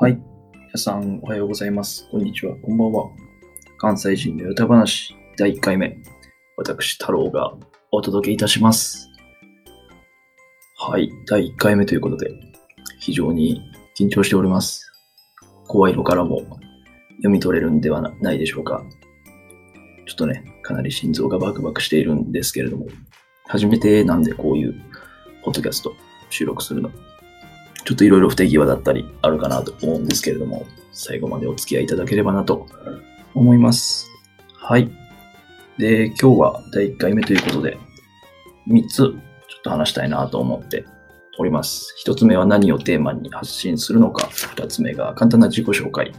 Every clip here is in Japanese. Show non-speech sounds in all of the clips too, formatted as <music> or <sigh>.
はい。皆さん、おはようございます。こんにちは。こんばんは。関西人の歌話第1回目。私、太郎がお届けいたします。はい。第1回目ということで、非常に緊張しております。声色からも読み取れるんではないでしょうか。ちょっとね、かなり心臓がバクバクしているんですけれども、初めてなんでこういうポッドキャスト収録するの。ちょっといろいろ不手際だったりあるかなと思うんですけれども、最後までお付き合いいただければなと思います。はい。で、今日は第1回目ということで、3つちょっと話したいなと思っております。1つ目は何をテーマに発信するのか、2つ目が簡単な自己紹介、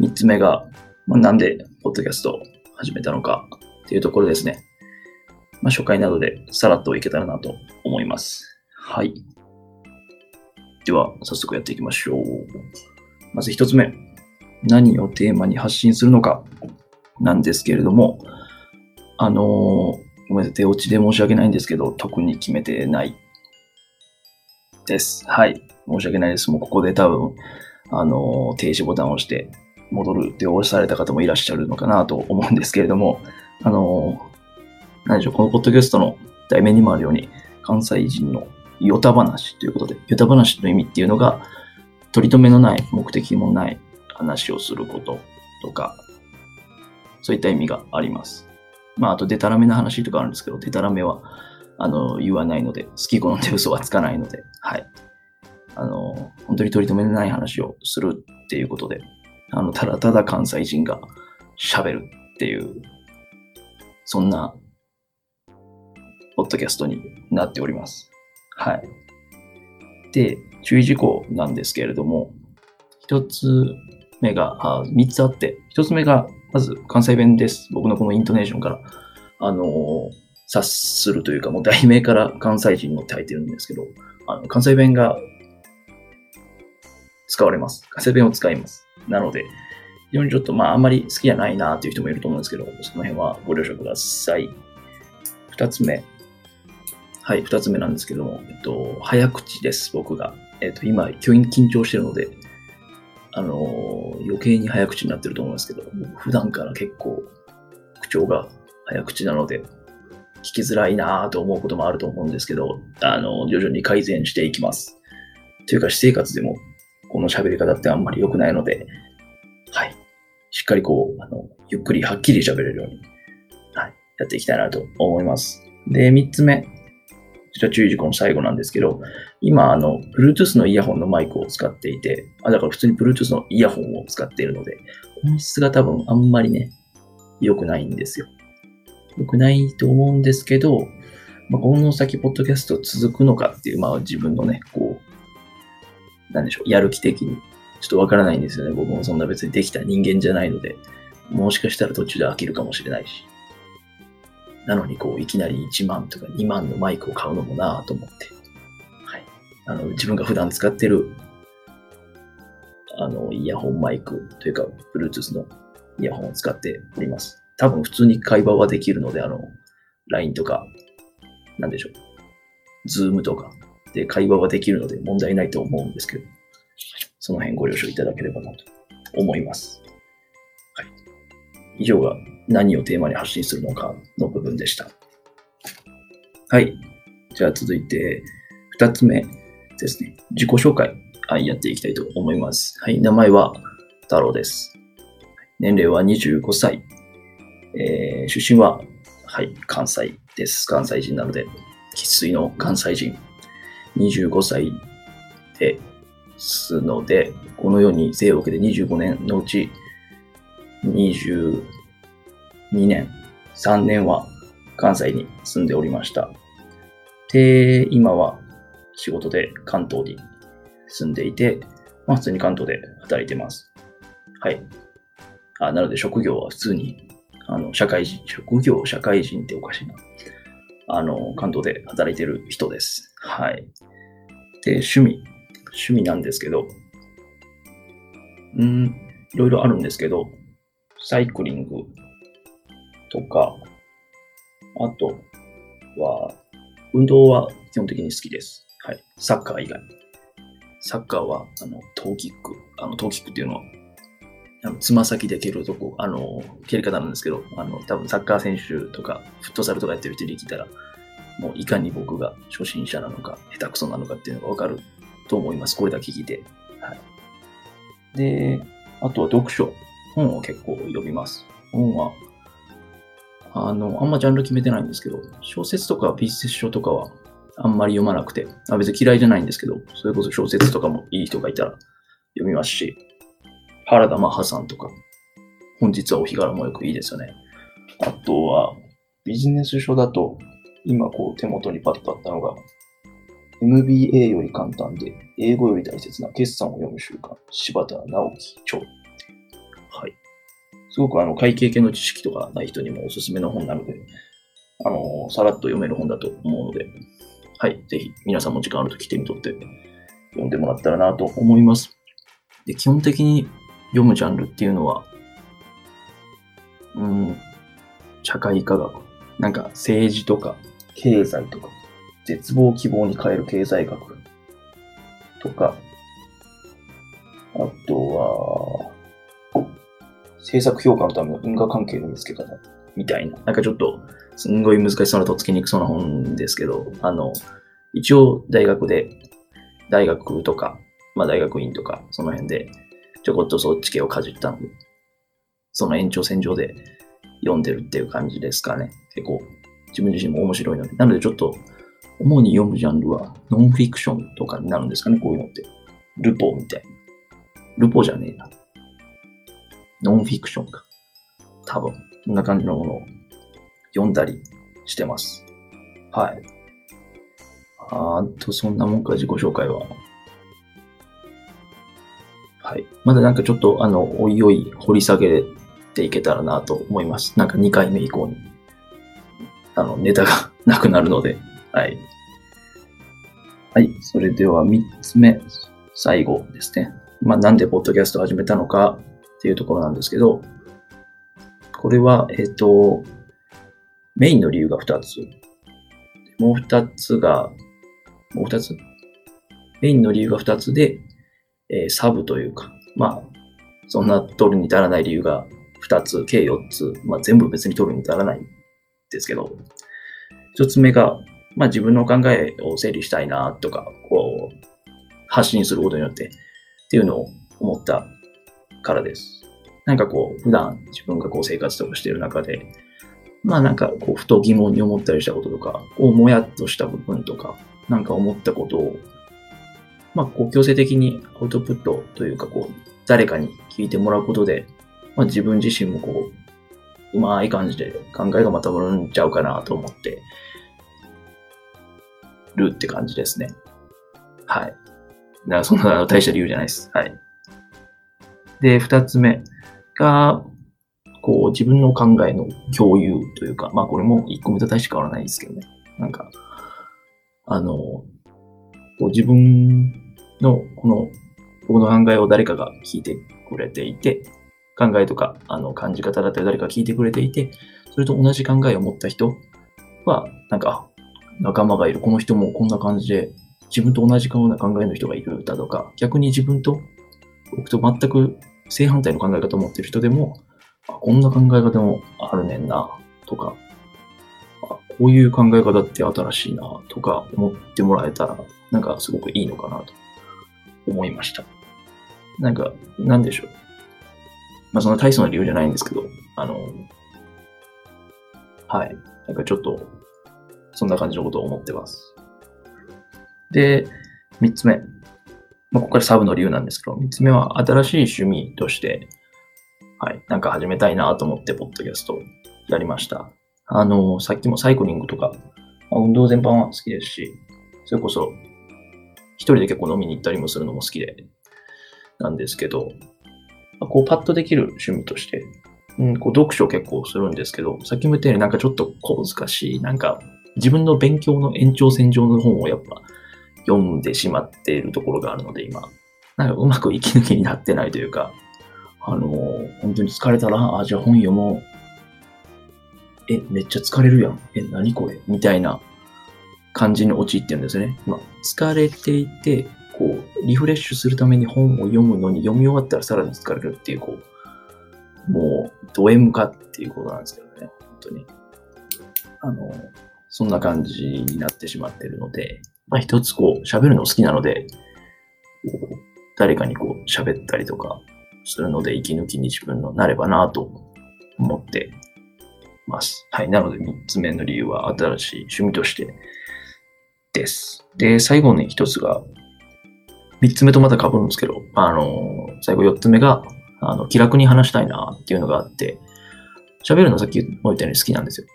3つ目が、まあ、なんでポッドキャストを始めたのかっていうところですね。まあ、初回などでさらっといけたらなと思います。はい。では、早速やっていきましょう。まず一つ目。何をテーマに発信するのかなんですけれども、あのーごめんなさい、手落ちで申し訳ないんですけど、特に決めてないです。はい。申し訳ないです。もうここで多分、あのー停止ボタンを押して戻るって押された方もいらっしゃるのかなと思うんですけれども、あのー何でしょう、このポッドキャストの題名にもあるように、関西人のヨタ話ということで、ヨタ話の意味っていうのが、取り留めのない、目的もない話をすることとか、そういった意味があります。まあ、あと、デタラメな話とかあるんですけど、デタラメは、あの、言わないので、好き好んで嘘はつかないので、はい。あの、本当に取り留めのない話をするっていうことで、あの、ただただ関西人が喋るっていう、そんな、ポッドキャストになっております。はい。で、注意事項なんですけれども、一つ目が、あ三つあって、一つ目が、まず関西弁です。僕のこのイントネーションから、あのー察するというか、もう題名から関西人のって入ってるんですけど、あの関西弁が使われます。関西弁を使います。なので、非常にちょっと、まあ、あんまり好きじゃないなという人もいると思うんですけど、その辺はご了承ください。二つ目。はい、二つ目なんですけども、えっと、早口です、僕が。えっと、今、緊緊張してるので、あのー余計に早口になってると思うんですけど、普段から結構、口調が早口なので、聞きづらいなぁと思うこともあると思うんですけど、あの、徐々に改善していきます。というか、私生活でも、この喋り方ってあんまり良くないので、はい。しっかりこう、あの、ゆっくりはっきり喋れるように、はい。やっていきたいなと思います。で、三つ目。こちら注意事項の最後なんですけど、今、あの、Bluetooth のイヤホンのマイクを使っていて、あ、だから普通に Bluetooth のイヤホンを使っているので、音質が多分あんまりね、良くないんですよ。良くないと思うんですけど、まあ、この先、ポッドキャスト続くのかっていう、まあ自分のね、こう、なんでしょう、やる気的に、ちょっとわからないんですよね。僕もそんな別にできた人間じゃないので、もしかしたら途中で飽きるかもしれないし。なのに、こう、いきなり1万とか2万のマイクを買うのもなぁと思って。はい。あの、自分が普段使ってる、あの、イヤホンマイクというか、Bluetooth のイヤホンを使っております。多分普通に会話はできるので、あの、LINE とか、なんでしょう。Zoom とかで会話はできるので問題ないと思うんですけど、その辺ご了承いただければなと思います。以上が何をテーマに発信するのかの部分でした。はい。じゃあ続いて、二つ目ですね。自己紹介、はい、やっていきたいと思います。はい。名前は太郎です。年齢は25歳。えー出身は、はい、関西です。関西人なので、生粋の関西人。25歳ですので、このように生を受けて25年のうち、22年、3年は関西に住んでおりました。で、今は仕事で関東に住んでいて、まあ普通に関東で働いてます。はい。あ、なので職業は普通にあの、社会人、職業社会人っておかしいな。あの、関東で働いてる人です。はい。で、趣味。趣味なんですけど、うん、いろいろあるんですけど、サイクリングとか、あとは、運動は基本的に好きです。はい。サッカー以外。サッカーは、あの、トーキック。あの、トーキックっていうのは、あのつま先で蹴るとこ、あの、蹴り方なんですけど、あの、多分サッカー選手とか、フットサルとかやってる人に聞いたら、もういかに僕が初心者なのか、下手くそなのかっていうのがわかると思います。これだけ聞いて。はい。で、あとは読書。本を結構読みます。本は、あの、あんまジャンル決めてないんですけど、小説とか美術書とかはあんまり読まなくて、あ別に嫌いじゃないんですけど、それこそ小説とかもいい人がいたら読みますし、原田マハさんとか、本日はお日柄もよくいいですよね。あとは、ビジネス書だと、今こう手元にパッとあったのが、MBA より簡単で、英語より大切な決算を読む習慣、柴田直樹著。はい。すごくあの会計系の知識とかない人にもおすすめの本なので、あのさらっと読める本だと思うので、はい。ぜひ皆さんも時間あるとき手に取って読んでもらったらなと思います。で、基本的に読むジャンルっていうのは、うん、社会科学、なんか政治とか経済とか、絶望希望に変える経済学とか、あとは、政策評価のための因果関係の見つけ方みたいな、なんかちょっと、すんごい難しそうなとっつきにくそうな本ですけど、あの、一応大学で、大学とか、まあ大学院とか、その辺で、ちょこっとそっち系をかじったので、その延長線上で読んでるっていう感じですかね。結構、自分自身も面白いので。なのでちょっと、主に読むジャンルは、ノンフィクションとかになるんですかね、こういうのって。ルポみたいな。ルポじゃねえな。ノンフィクションか。多分、こんな感じのものを読んだりしてます。はい。あと、そんなもんか、自己紹介は。はい。まだなんかちょっと、あの、おいおい掘り下げていけたらなと思います。なんか2回目以降に、あの、ネタが <laughs> なくなるので、はい。はい。それでは3つ目、最後ですね。まあ、なんでポッドキャスト始めたのかっていうところなんですけど、これは、えっ、ー、と、メインの理由が2つ。もう2つが、もう2つ？メインの理由が2つで、えー、サブというか、まあ、そんな取るに足らない理由が2つ、計4つ、まあ全部別に取るに足らないんですけど、1つ目が、まあ自分の考えを整理したいなとか、こう、発信することによってっていうのを思ったからです。なんかこう、普段自分がこう生活とかしている中で、まあなんかこう、ふと疑問に思ったりしたこととか、こう、もやっとした部分とか、なんか思ったことをまあ、こう強制的にアウトプットというか、こう、誰かに聞いてもらうことで、まあ、自分自身もこう、うまい感じで考えがまとまるんちゃうかなと思ってるって感じですね。はい。だからそんな大した理由じゃないです。はい。で、二つ目が、こう、自分の考えの共有というか、まあこれも一個目と大して変わらないですけどね。なんか、あの、こう自分のこの僕の考えを誰かが聞いてくれていて、考えとかあの感じ方だったり誰か聞いてくれていて、それと同じ考えを持った人は、なんか、仲間がいる、この人もこんな感じで、自分と同じような考えの人がいるだとか、逆に自分と、僕と全く正反対の考え方を持ってる人でも、あこんな考え方もあるねんな、とか、こういう考え方って新しいな、とか思ってもらえたら、なんかすごくいいのかなと思いました。なんか、なんでしょう。まあそんな大層な理由じゃないんですけど、あの、はい。なんかちょっと、そんな感じのことを思ってます。で、三つ目。まあ、ここからサブの理由なんですけど、三つ目は新しい趣味として、はい。なんか始めたいなと思って、ポッドキャストやりました。あの、さっきもサイクリングとか、まあ、運動全般は好きですし、それこそ一人で結構飲みに行ったりもするのも好きで、なんですけど、こうパッとできる趣味として、うん、こう読書結構するんですけど、さっきも言ったようになんかちょっと小難しい、なんか自分の勉強の延長線上の本をやっぱ読んでしまっているところがあるので、今、なんかうまく息抜きになってないというか、あのー、本当に疲れたら、あ、じゃあ本読もう。え、めっちゃ疲れるやん。え、何これ？みたいな感じに陥ってるんですね。まあ、疲れていて、こう、リフレッシュするために本を読むのに読み終わったらさらに疲れるっていう、こう、もう、ド M かっていうことなんですけどね、本当に。あの、そんな感じになってしまっているので、まあ一つこう、喋るの好きなので、誰かにこう、喋ったりとかするので、息抜きに自分のなればなと思ってます。はい。なので、3つ目の理由は新しい趣味としてです。で、最後に1つが、3つ目とまた被るんですけど、あの、最後4つ目が、あの、気楽に話したいなっていうのがあって、喋るのさっきも言ったように好きなんですよ。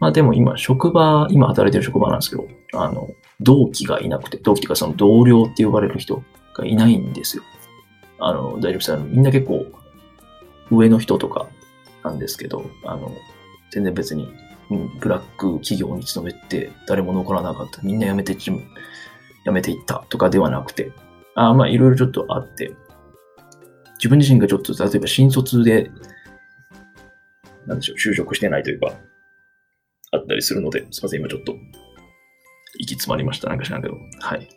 まあでも今、職場、今働いてる職場なんですけど、あの、同期がいなくて、同期っていうかその同僚って呼ばれる人がいないんですよ。あの、大丈夫です。みんな結構、上の人とかなんですけど、あの、全然別に、うん、ブラック企業に勤めて誰も残らなかった。みんな辞めて辞めていったとかではなくて、あまあいろいろちょっとあって、自分自身がちょっと例えば新卒で、なんでしょう、就職してないというか、あったりするので、すいません、今ちょっと、息詰まりました。なんか知らんけど。はい。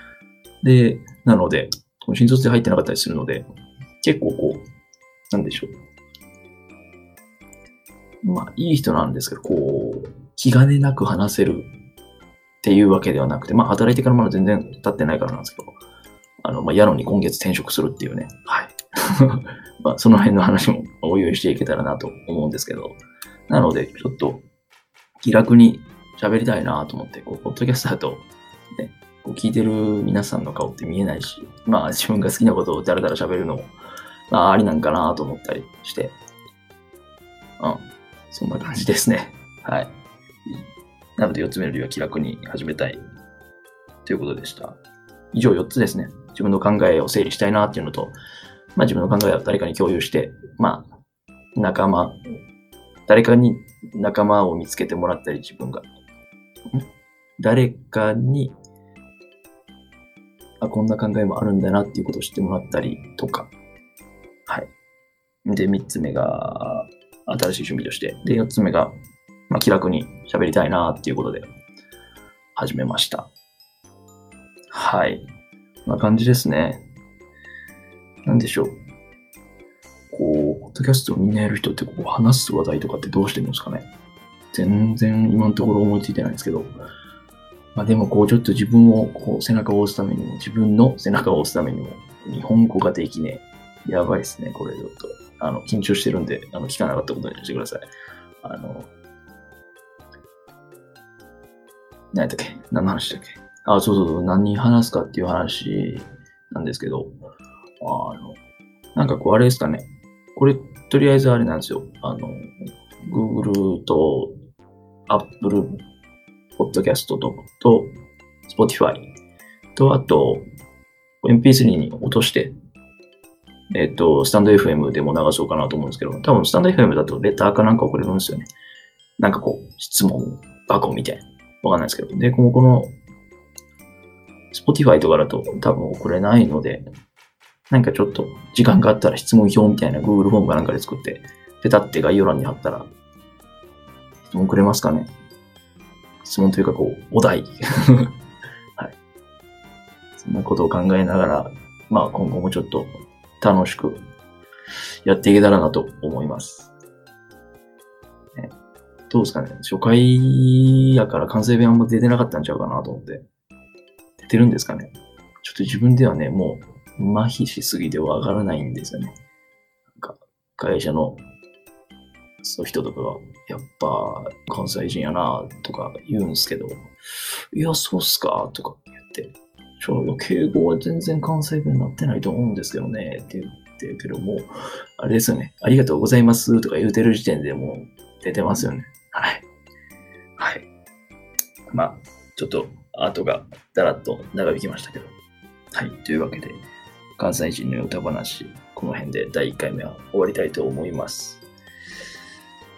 <laughs> で、なので、新卒で入ってなかったりするので、結構こう、なんでしょう。まあ、いい人なんですけど、こう、気兼ねなく話せるっていうわけではなくて、まあ、働いてからまだ全然経ってないからなんですけど、あの、まあ、やのに今月転職するっていうね、はい。<laughs> まあ、その辺の話もおいおいしていけたらなと思うんですけど、なので、ちょっと、気楽に喋りたいなと思って、こう、ポッドキャストだと、ね、こう聞いてる皆さんの顔って見えないし、まあ自分が好きなことをだらだら喋るのも、まあありなんかなと思ったりして、うん、そんな感じですね。はい。なので4つ目の理由は気楽に始めたいということでした。以上4つですね。自分の考えを整理したいなっていうのと、まあ自分の考えを誰かに共有して、まあ仲間、誰かに仲間を見つけてもらったり、自分が。誰かに、あ、こんな考えもあるんだなっていうことを知ってもらったりとか。はい。で、三つ目が、新しい趣味として。で、四つ目が、まあ、気楽に喋りたいなっていうことで、始めました。はい。こんな感じですね。なんでしょう。こう、ポッドキャストをみんなやる人ってこう話す話題とかってどうしてるんですかね全然今のところ思いついてないんですけど、まあでもこうちょっと自分をこう背中を押すためにも、自分の背中を押すためにも、日本語ができねえ。やばいですね、これちょっと。あの、緊張してるんで、あの、聞かなかったことにしてください。あの、何やったっけ？何の話だっけ？あ、そうそうそう、何話すかっていう話なんですけど、あの、なんかこうあれですかね。これ、とりあえずあれなんですよ。あの、Google と Apple Podcast と、と Spotify と、あと MP3 に落として、えっ、と、スタンド FM でも流そうかなと思うんですけど、多分スタンド FM だとレターかなんか送れるんですよね。なんかこう、質問箱みたいな。わかんないですけど。で、この、この、Spotify とかだと多分送れないので、なんかちょっと時間があったら質問表みたいな Google フォームかなんかで作って、ペタって概要欄に貼ったら、質問くれますかね？質問というかこう、お題。<laughs> はい。そんなことを考えながら、まあ今後もちょっと楽しくやっていけたらなと思います。ね、どうですかね？初回やから完成弁あんま出てなかったんちゃうかなと思って。出てるんですかね？ちょっと自分ではね、もう麻痺しすぎてわからないんですよね。なんか、会社の、そう人とかが、やっぱ、関西人やな、とか言うんすけど、いや、そうっすか、とか言って、ちょ敬語は全然関西弁になってないと思うんですけどね、って言ってるけども、あれですよね、ありがとうございますとか言うてる時点でもう出てますよね。はい。はい。まあ、ちょっと、後がだらっと長引きましたけど。はい。というわけで、関西人の歌話、この辺で第1回目は終わりたいと思います。